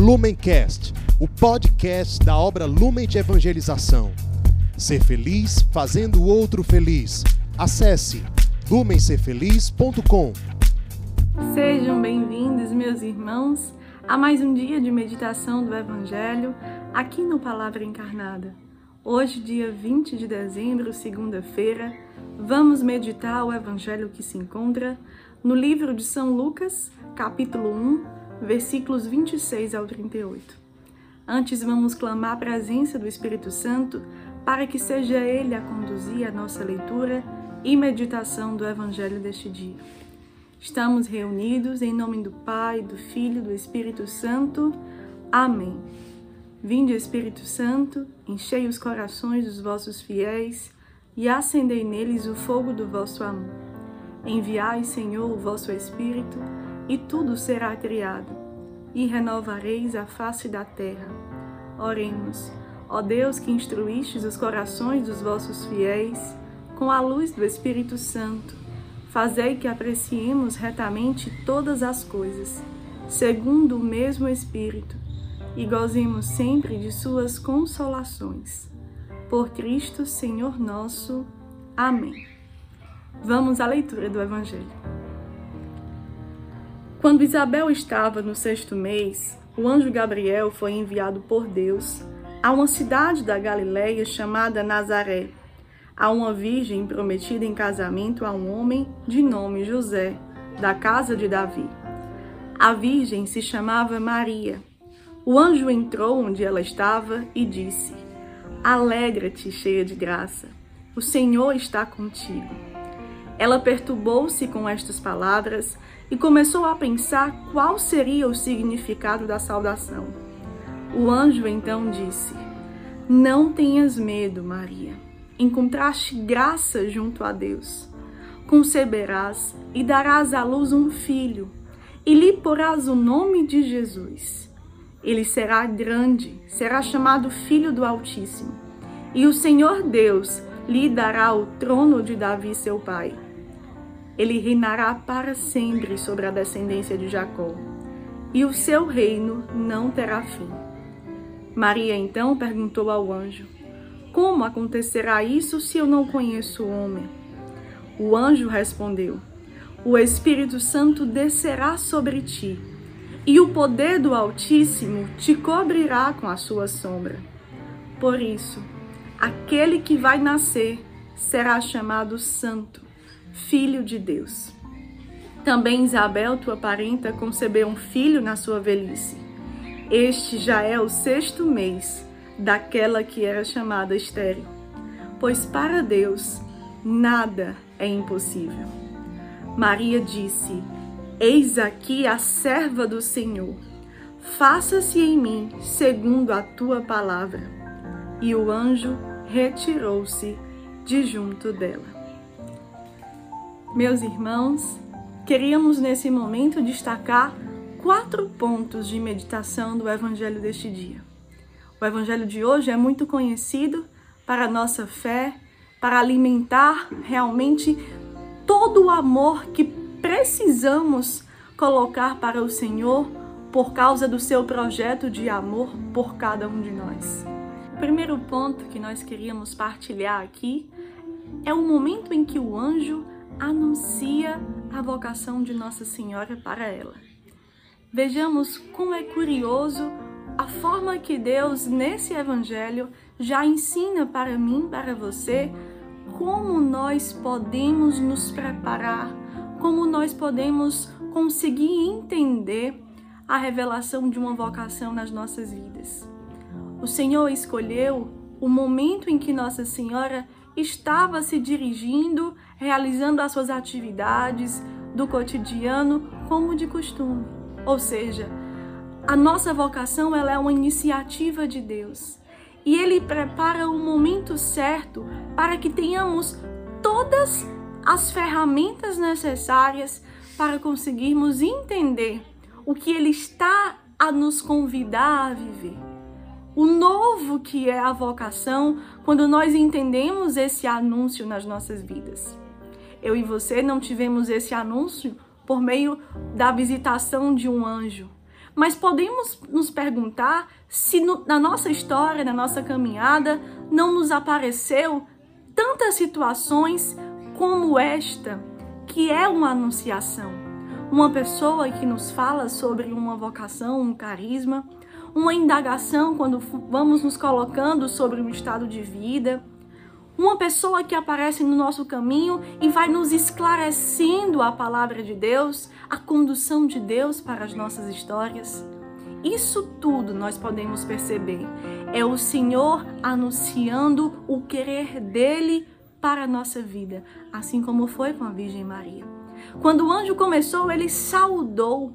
Lumencast, o podcast da obra Lumen de Evangelização. Ser feliz fazendo o outro feliz. Acesse lumencerfeliz.com. Sejam bem-vindos, meus irmãos, a mais um dia de meditação do Evangelho aqui no Palavra Encarnada. Hoje, dia 20 de dezembro, segunda-feira, vamos meditar o Evangelho que se encontra no livro de São Lucas, capítulo 1, versículos 26 ao 38. Antes, vamos clamar a presença do Espírito Santo para que seja Ele a conduzir a nossa leitura e meditação do Evangelho deste dia. Estamos reunidos em nome do Pai, do Filho do Espírito Santo. Amém. Vinde, Espírito Santo, enchei os corações dos vossos fiéis e acendei neles o fogo do vosso amor. Enviai, Senhor, o vosso Espírito, e tudo será criado, e renovareis a face da terra. Oremos, ó Deus que instruístes os corações dos vossos fiéis, com a luz do Espírito Santo, fazei que apreciemos retamente todas as coisas, segundo o mesmo Espírito, e gozemos sempre de suas consolações. Por Cristo, Senhor nosso. Amém. Vamos à leitura do Evangelho. Quando Isabel estava no sexto mês, o anjo Gabriel foi enviado por Deus a uma cidade da Galiléia chamada Nazaré, a uma virgem prometida em casamento a um homem de nome José, da casa de Davi. A virgem se chamava Maria. O anjo entrou onde ela estava e disse: Alegra-te, cheia de graça, o Senhor está contigo. Ela perturbou-se com estas palavras e começou a pensar qual seria o significado da saudação. O anjo então disse: Não tenhas medo, Maria. Encontraste graça junto a Deus. Conceberás e darás à luz um filho, e lhe porás o nome de Jesus. Ele será grande, será chamado Filho do Altíssimo, e o Senhor Deus lhe dará o trono de Davi, seu pai ele reinará para sempre sobre a descendência de Jacó, e o seu reino não terá fim. Maria então perguntou ao anjo: Como acontecerá isso se eu não conheço o homem? O anjo respondeu: O Espírito Santo descerá sobre ti, e o poder do Altíssimo te cobrirá com a sua sombra. Por isso, aquele que vai nascer será chamado Santo filho de Deus. Também Isabel, tua parenta, concebeu um filho na sua velhice. Este já é o sexto mês daquela que era chamada estéril, pois para Deus nada é impossível. Maria disse: Eis aqui a serva do Senhor. Faça-se em mim segundo a tua palavra. E o anjo retirou-se de junto dela. Meus irmãos, queríamos nesse momento destacar quatro pontos de meditação do Evangelho deste dia. O Evangelho de hoje é muito conhecido para a nossa fé, para alimentar realmente todo o amor que precisamos colocar para o Senhor por causa do seu projeto de amor por cada um de nós. O primeiro ponto que nós queríamos partilhar aqui é o momento em que o anjo anuncia a vocação de Nossa Senhora para ela. Vejamos como é curioso a forma que Deus, nesse Evangelho, já ensina para mim, para você, como nós podemos nos preparar, como nós podemos conseguir entender a revelação de uma vocação nas nossas vidas. O Senhor escolheu o momento em que Nossa Senhora estava se dirigindo, realizando as suas atividades do cotidiano como de costume. Ou seja, a nossa vocação ela é uma iniciativa de Deus. E ele prepara o momento certo para que tenhamos todas as ferramentas necessárias para conseguirmos entender o que ele está a nos convidar a viver o novo que é a vocação quando nós entendemos esse anúncio nas nossas vidas. Eu e você não tivemos esse anúncio por meio da visitação de um anjo, mas podemos nos perguntar se no, na nossa história, na nossa caminhada, não nos apareceu tantas situações como esta, que é uma anunciação. Uma pessoa que nos fala sobre uma vocação, um carisma, uma indagação quando vamos nos colocando sobre um estado de vida, uma pessoa que aparece no nosso caminho e vai nos esclarecendo a palavra de Deus, a condução de Deus para as nossas histórias. Isso tudo nós podemos perceber. É o Senhor anunciando o querer dele para a nossa vida, assim como foi com a Virgem Maria. Quando o anjo começou, ele saudou.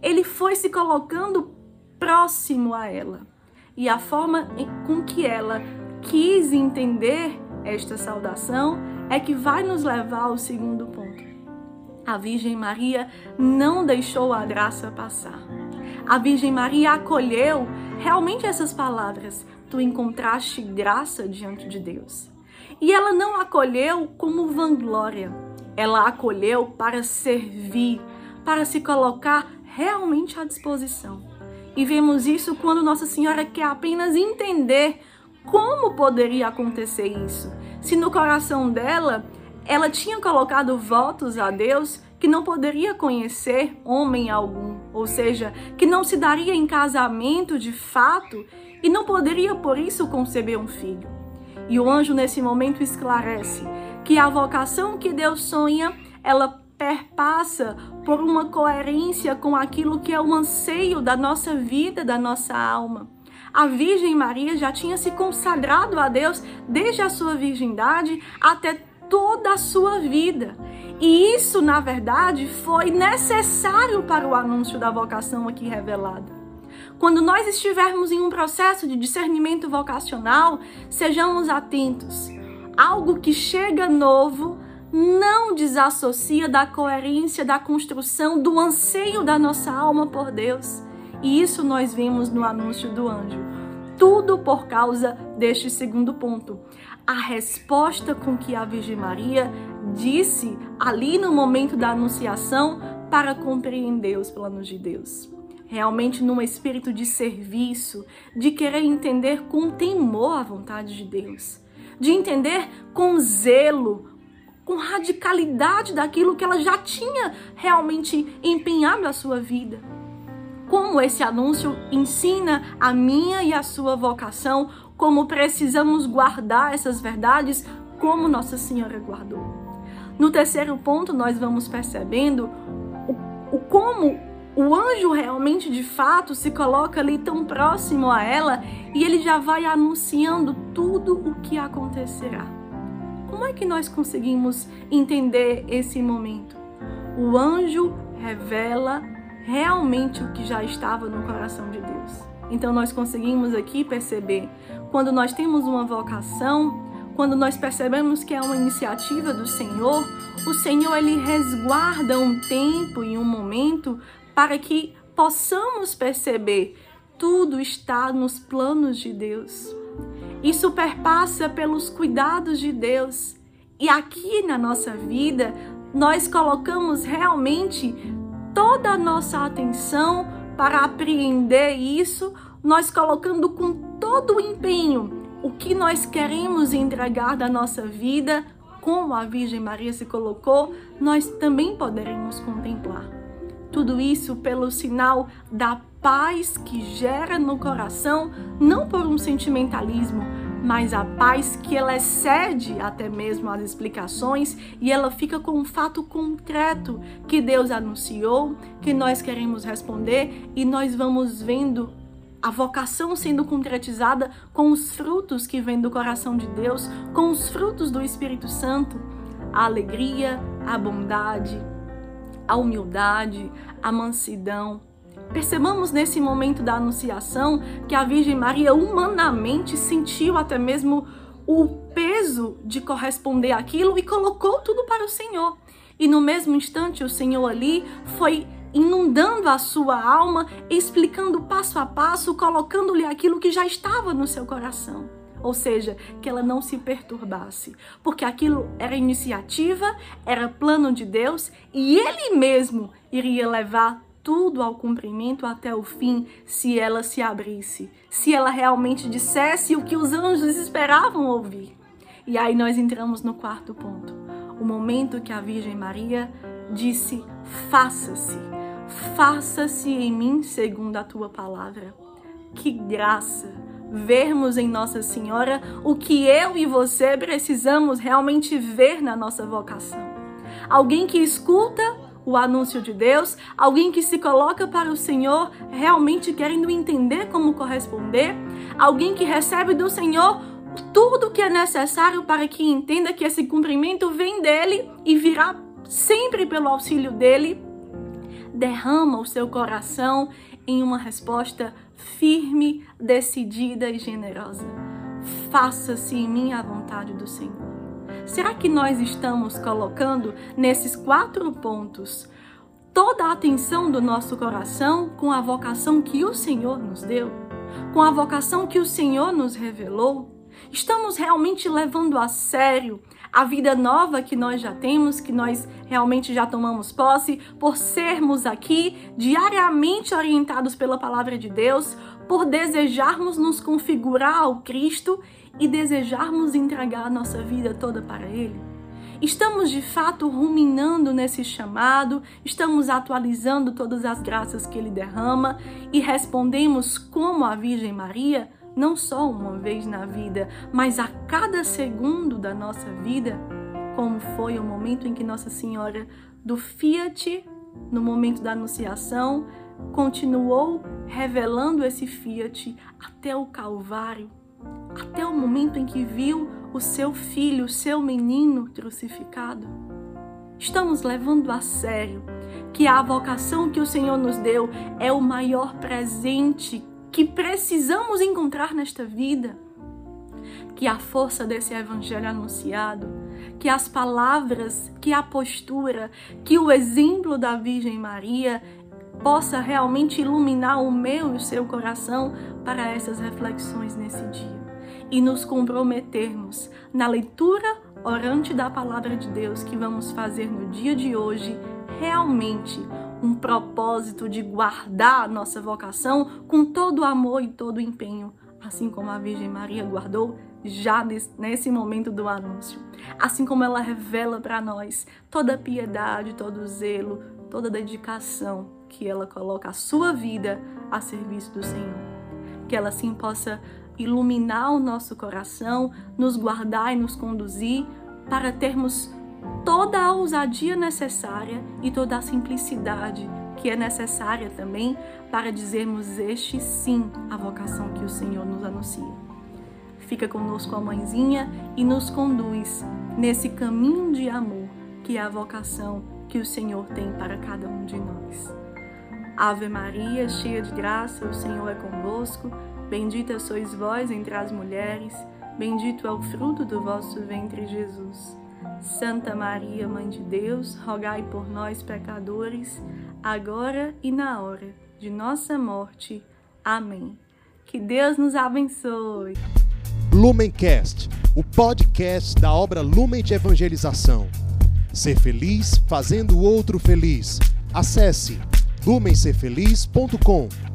Ele foi se colocando próximo a ela. E a forma com que ela quis entender esta saudação é que vai nos levar ao segundo ponto. A Virgem Maria não deixou a graça passar. A Virgem Maria acolheu realmente essas palavras: Tu encontraste graça diante de Deus. E ela não acolheu como vanglória, ela acolheu para servir, para se colocar realmente à disposição. E vemos isso quando Nossa Senhora quer apenas entender como poderia acontecer isso? Se no coração dela ela tinha colocado votos a Deus que não poderia conhecer homem algum, ou seja, que não se daria em casamento de fato e não poderia por isso conceber um filho. E o anjo nesse momento esclarece que a vocação que Deus sonha, ela perpassa por uma coerência com aquilo que é o anseio da nossa vida, da nossa alma a Virgem Maria já tinha se consagrado a Deus desde a sua virgindade até toda a sua vida. E isso, na verdade, foi necessário para o anúncio da vocação aqui revelada. Quando nós estivermos em um processo de discernimento vocacional, sejamos atentos. Algo que chega novo não desassocia da coerência da construção do anseio da nossa alma por Deus. E isso nós vimos no anúncio do anjo. Tudo por causa deste segundo ponto. A resposta com que a Virgem Maria disse ali no momento da anunciação para compreender os planos de Deus. Realmente num espírito de serviço, de querer entender com temor a vontade de Deus, de entender com zelo, com radicalidade daquilo que ela já tinha realmente empenhado a sua vida como esse anúncio ensina a minha e a sua vocação, como precisamos guardar essas verdades, como Nossa Senhora guardou. No terceiro ponto, nós vamos percebendo o, o como o anjo realmente de fato se coloca ali tão próximo a ela e ele já vai anunciando tudo o que acontecerá. Como é que nós conseguimos entender esse momento? O anjo revela realmente o que já estava no coração de Deus. Então nós conseguimos aqui perceber quando nós temos uma vocação, quando nós percebemos que é uma iniciativa do Senhor, o Senhor ele resguarda um tempo e um momento para que possamos perceber tudo está nos planos de Deus. Isso perpassa pelos cuidados de Deus. E aqui na nossa vida, nós colocamos realmente toda a nossa atenção para apreender isso, nós colocando com todo o empenho o que nós queremos entregar da nossa vida, como a Virgem Maria se colocou, nós também poderemos contemplar. Tudo isso pelo sinal da paz que gera no coração, não por um sentimentalismo, mas a paz que ela excede até mesmo as explicações e ela fica com um fato concreto que Deus anunciou, que nós queremos responder e nós vamos vendo a vocação sendo concretizada com os frutos que vêm do coração de Deus, com os frutos do Espírito Santo, a alegria, a bondade, a humildade, a mansidão, Percebamos nesse momento da anunciação que a Virgem Maria humanamente sentiu até mesmo o peso de corresponder àquilo e colocou tudo para o Senhor. E no mesmo instante, o Senhor ali foi inundando a sua alma, explicando passo a passo, colocando-lhe aquilo que já estava no seu coração. Ou seja, que ela não se perturbasse, porque aquilo era iniciativa, era plano de Deus e ele mesmo iria levar tudo ao cumprimento até o fim se ela se abrisse, se ela realmente dissesse o que os anjos esperavam ouvir. E aí nós entramos no quarto ponto, o momento que a Virgem Maria disse: Faça-se, faça-se em mim segundo a tua palavra. Que graça! Vermos em Nossa Senhora o que eu e você precisamos realmente ver na nossa vocação. Alguém que escuta o anúncio de Deus, alguém que se coloca para o Senhor realmente querendo entender como corresponder, alguém que recebe do Senhor tudo que é necessário para que entenda que esse cumprimento vem dele e virá sempre pelo auxílio dele, derrama o seu coração em uma resposta firme, decidida e generosa. Faça-se em mim a vontade do Senhor. Será que nós estamos colocando nesses quatro pontos toda a atenção do nosso coração com a vocação que o Senhor nos deu? Com a vocação que o Senhor nos revelou? Estamos realmente levando a sério a vida nova que nós já temos, que nós realmente já tomamos posse, por sermos aqui diariamente orientados pela palavra de Deus, por desejarmos nos configurar ao Cristo e desejarmos entregar a nossa vida toda para Ele? Estamos de fato ruminando nesse chamado, estamos atualizando todas as graças que Ele derrama e respondemos como a Virgem Maria, não só uma vez na vida, mas a cada segundo da nossa vida, como foi o momento em que Nossa Senhora do Fiat, no momento da Anunciação, continuou revelando esse Fiat até o Calvário até o momento em que viu o seu filho, o seu menino crucificado? Estamos levando a sério que a vocação que o Senhor nos deu é o maior presente que precisamos encontrar nesta vida? Que a força desse evangelho anunciado, que as palavras, que a postura, que o exemplo da Virgem Maria possa realmente iluminar o meu e o seu coração para essas reflexões nesse dia e nos comprometermos na leitura orante da palavra de Deus que vamos fazer no dia de hoje realmente um propósito de guardar a nossa vocação com todo o amor e todo o empenho, assim como a Virgem Maria guardou já nesse momento do anúncio. Assim como ela revela para nós toda a piedade, todo o zelo, toda a dedicação que ela coloca a sua vida a serviço do Senhor. Que ela sim possa iluminar o nosso coração, nos guardar e nos conduzir para termos toda a ousadia necessária e toda a simplicidade que é necessária também para dizermos este sim à vocação que o Senhor nos anuncia. Fica conosco a mãezinha e nos conduz nesse caminho de amor que é a vocação que o Senhor tem para cada um de nós. Ave Maria, cheia de graça, o Senhor é convosco. Bendita sois vós entre as mulheres, bendito é o fruto do vosso ventre, Jesus. Santa Maria, Mãe de Deus, rogai por nós, pecadores, agora e na hora de nossa morte. Amém. Que Deus nos abençoe. Lumencast, o podcast da obra Lumen de Evangelização. Ser feliz fazendo o outro feliz. Acesse lumencerfeliz.com.